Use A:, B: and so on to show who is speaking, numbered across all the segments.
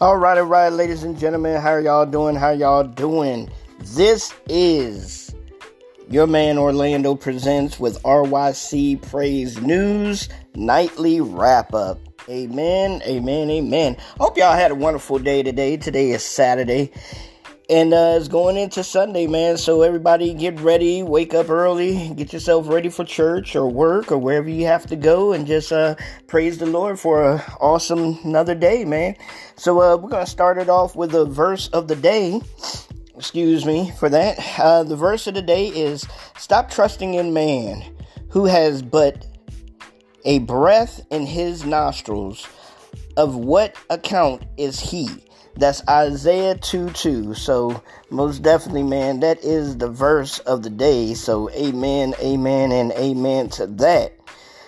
A: All right, all right, ladies and gentlemen, how are y'all doing? How y'all doing? This is your man Orlando presents with RYC Praise News Nightly Wrap Up. Amen, amen, amen. Hope y'all had a wonderful day today. Today is Saturday, and uh, it's going into Sunday, man. So everybody get ready, wake up early, get yourself ready for church or work or wherever you have to go, and just uh, praise the Lord for an awesome another day, man. So uh, we're gonna start it off with the verse of the day. Excuse me for that. Uh, the verse of the day is "Stop trusting in man, who has but a breath in his nostrils. Of what account is he?" That's Isaiah 2 2. So, most definitely, man, that is the verse of the day. So, amen, amen, and amen to that.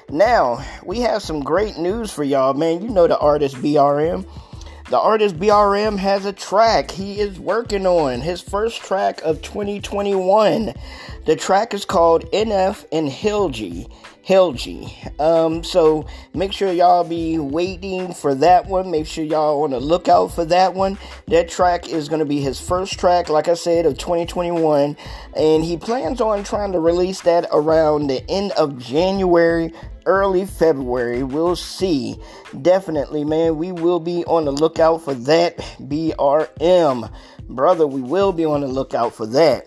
A: Now, we have some great news for y'all, man. You know the artist BRM. The artist BRM has a track he is working on, his first track of 2021. The track is called NF and Hilgi. Helgi. Um, so make sure y'all be waiting for that one. Make sure y'all on the lookout for that one. That track is going to be his first track, like I said, of 2021. And he plans on trying to release that around the end of January, early February. We'll see. Definitely, man. We will be on the lookout for that. BRM. Brother, we will be on the lookout for that.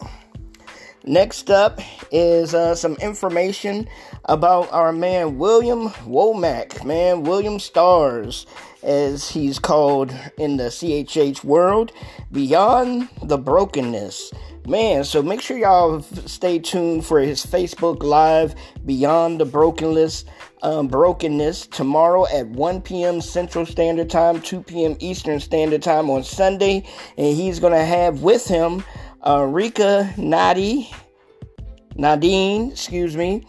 A: Next up is uh, some information about our man William Womack, man, William Stars, as he's called in the CHH world, Beyond the Brokenness. Man, so make sure y'all stay tuned for his Facebook Live, Beyond the Brokenness, um, Brokenness, tomorrow at 1 p.m. Central Standard Time, 2 p.m. Eastern Standard Time on Sunday. And he's going to have with him uh, Rika Nadi, Nadine, excuse me,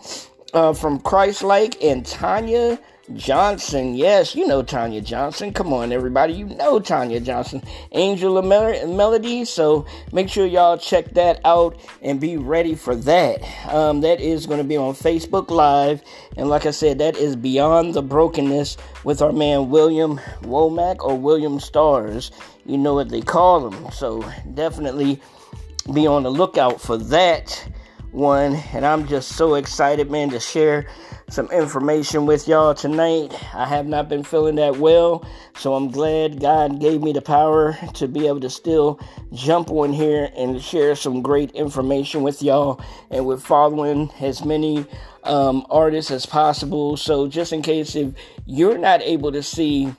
A: uh, from Christ-like, and Tanya Johnson. Yes, you know Tanya Johnson. Come on, everybody. You know Tanya Johnson. Angel of Mel- Melody. So make sure y'all check that out and be ready for that. Um, that is going to be on Facebook Live. And like I said, that is Beyond the Brokenness with our man William Womack or William Stars. You know what they call him. So definitely be on the lookout for that one. And I'm just so excited, man, to share some information with y'all tonight. I have not been feeling that well, so I'm glad God gave me the power to be able to still jump on here and share some great information with y'all and with following as many um, artists as possible. So, just in case if you're not able to see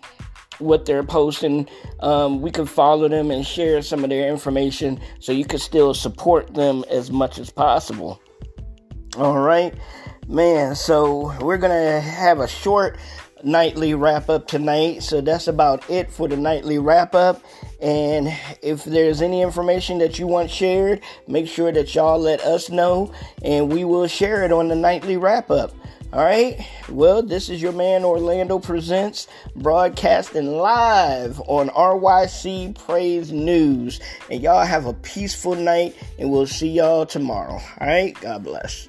A: what they're posting. Um, we can follow them and share some of their information so you can still support them as much as possible. All right, man. So we're gonna have a short nightly wrap up tonight. So that's about it for the nightly wrap up. And if there's any information that you want shared, make sure that y'all let us know and we will share it on the nightly wrap up. All right. Well, this is your man Orlando Presents, broadcasting live on RYC Praise News. And y'all have a peaceful night, and we'll see y'all tomorrow. All right. God bless.